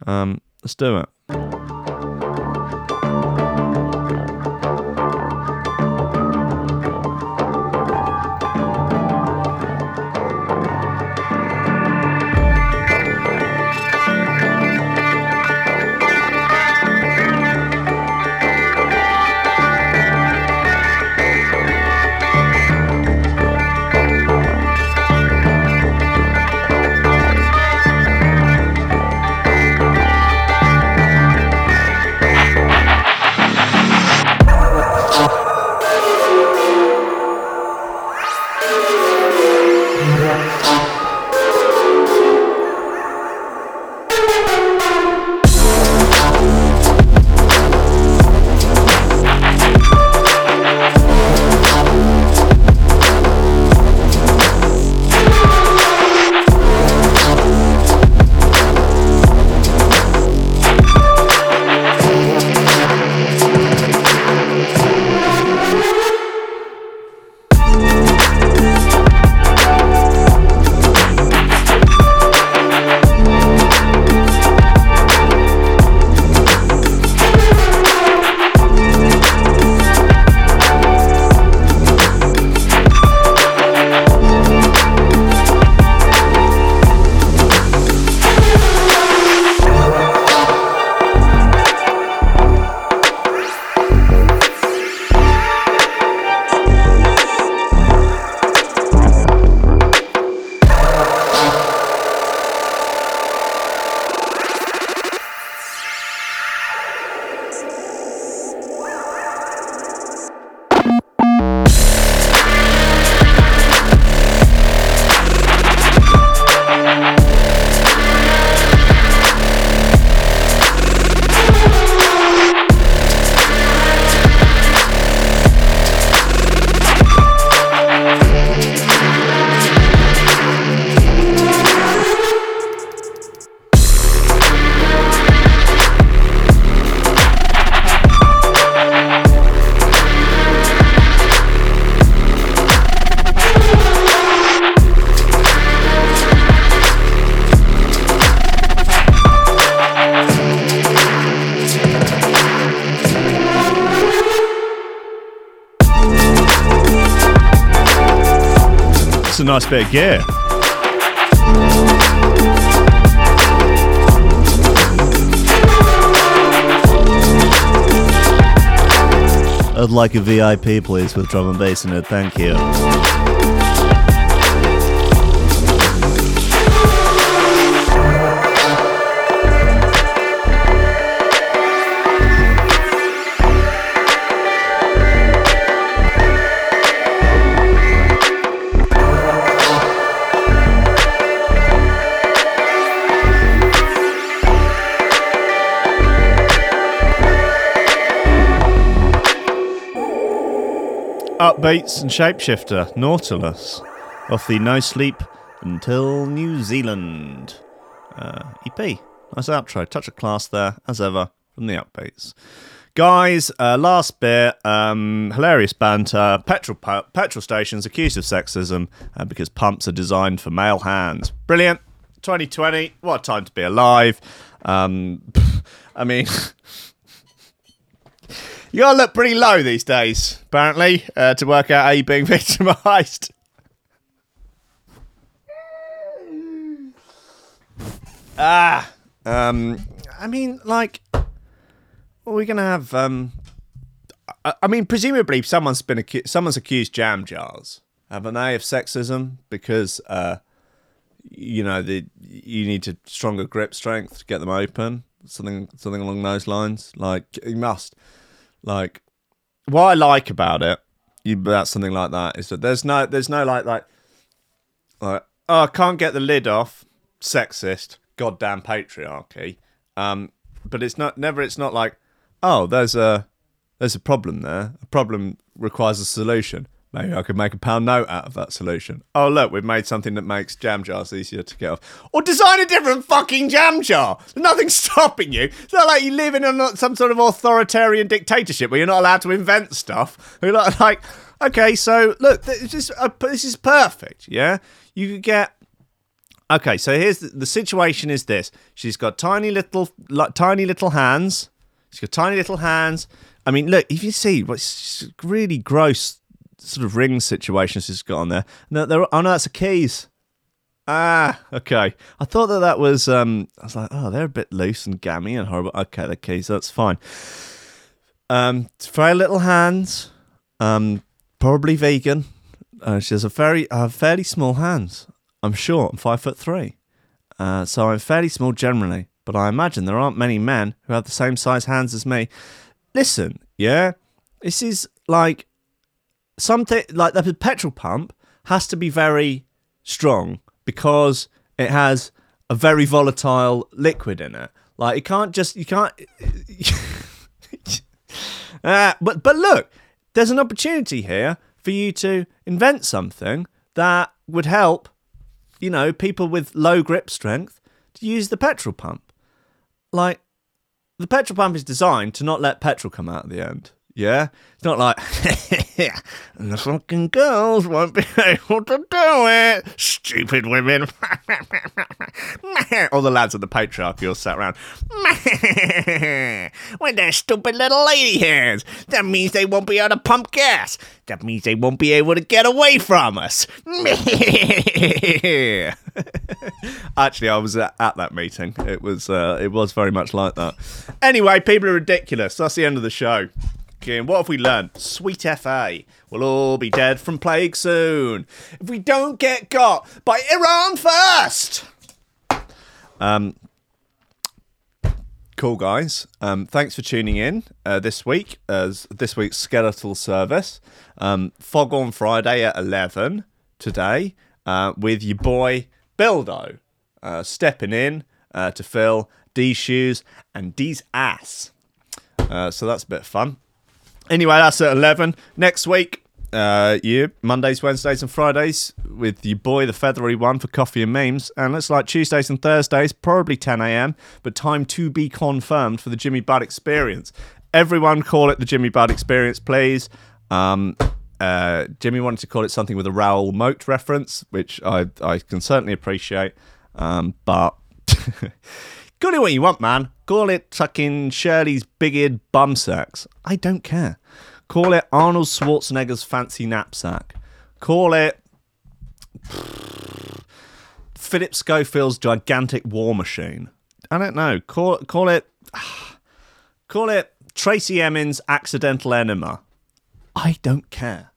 Um, let's do it. Nice of gear. I'd like a VIP, please, with drum and bass in it. Thank you. Upbeats and Shapeshifter, Nautilus, off the No Sleep Until New Zealand uh, EP. Nice outro, touch of class there, as ever, from the Upbeats. Guys, uh, last bit, um, hilarious banter. Petrol pu- petrol stations accused of sexism uh, because pumps are designed for male hands. Brilliant. 2020. What a time to be alive. Um, (laughs) I mean, (laughs) you gotta look pretty low these days, apparently, uh, to work out how you're being (laughs) victimized. ah, um, I mean, like, are we gonna have? Um, I, I mean, presumably, someone's been acu- someone's accused jam jars, haven't they, of sexism because, uh, you know, the you need to stronger grip strength to get them open, something something along those lines. Like you must, like, what I like about it, you about something like that is that there's no there's no like like like oh I can't get the lid off, sexist, goddamn patriarchy. Um, but it's not never. It's not like oh there's a there's a problem there. A problem requires a solution. Maybe I could make a pound note out of that solution. Oh look, we've made something that makes jam jars easier to get off. Or design a different fucking jam jar. Nothing's (laughs) stopping you. It's not like you live in a, some sort of authoritarian dictatorship where you're not allowed to invent stuff. You're not like, okay, so look, this is uh, this is perfect. Yeah, you could get Okay, so here's the, the situation is this. She's got tiny little like, tiny little hands. She's got tiny little hands. I mean, look, if you see what's really gross sort of ring situations she's got on there. No, there oh no, that's the keys. Ah, okay. I thought that that was um I was like, oh, they're a bit loose and gammy and horrible. Okay, the keys, that's fine. Um very little hands. Um probably vegan. Uh, she has a very uh, fairly small hands. I'm short. I'm five foot three, uh, so I'm fairly small generally. But I imagine there aren't many men who have the same size hands as me. Listen, yeah, this is like something like the petrol pump has to be very strong because it has a very volatile liquid in it. Like you can't just you can't. uh, (laughs) but but look, there's an opportunity here for you to invent something that would help you know, people with low grip strength to use the petrol pump. Like, the petrol pump is designed to not let petrol come out at the end. Yeah? It's not like, and (laughs) the fucking girls won't be able to do it. Stupid women. (laughs) All the lads of the patriarchy all sat around. (laughs) With their stupid little lady hands. That means they won't be able to pump gas. That means they won't be able to get away from us. Actually, I was at, at that meeting. It was uh, it was very much like that. Anyway, people are ridiculous. That's the end of the show. And what have we learned? Sweet FA. We'll all be dead from plague soon. If we don't get got by Iran first. Um, cool guys. Um, thanks for tuning in uh, this week as this week's skeletal service. Um, Fog on Friday at eleven today uh, with your boy Bildo uh, stepping in uh, to fill D's shoes and D's ass. Uh, so that's a bit of fun. Anyway, that's at 11. Next week, uh, you Mondays, Wednesdays, and Fridays with your boy, the feathery one, for coffee and memes. And it's like Tuesdays and Thursdays, probably 10 a.m., but time to be confirmed for the Jimmy Budd experience. Everyone call it the Jimmy Budd experience, please. Um, uh, Jimmy wanted to call it something with a Raoul Moat reference, which I, I can certainly appreciate. Um, but (laughs) call it what you want, man. Call it fucking Shirley's big eared bum sacks. I don't care. Call it Arnold Schwarzenegger's fancy knapsack. Call it Philip Schofield's gigantic war machine. I don't know. Call call it (sighs) call it Tracey Emin's accidental enema. I don't care,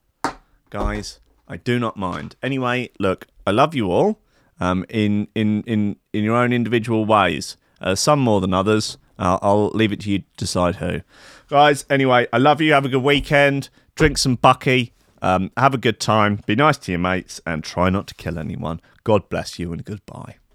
guys. I do not mind. Anyway, look, I love you all. Um, in in in in your own individual ways. Uh, some more than others. Uh, I'll leave it to you to decide who. Guys, anyway, I love you. Have a good weekend. Drink some Bucky. Um, have a good time. Be nice to your mates and try not to kill anyone. God bless you and goodbye.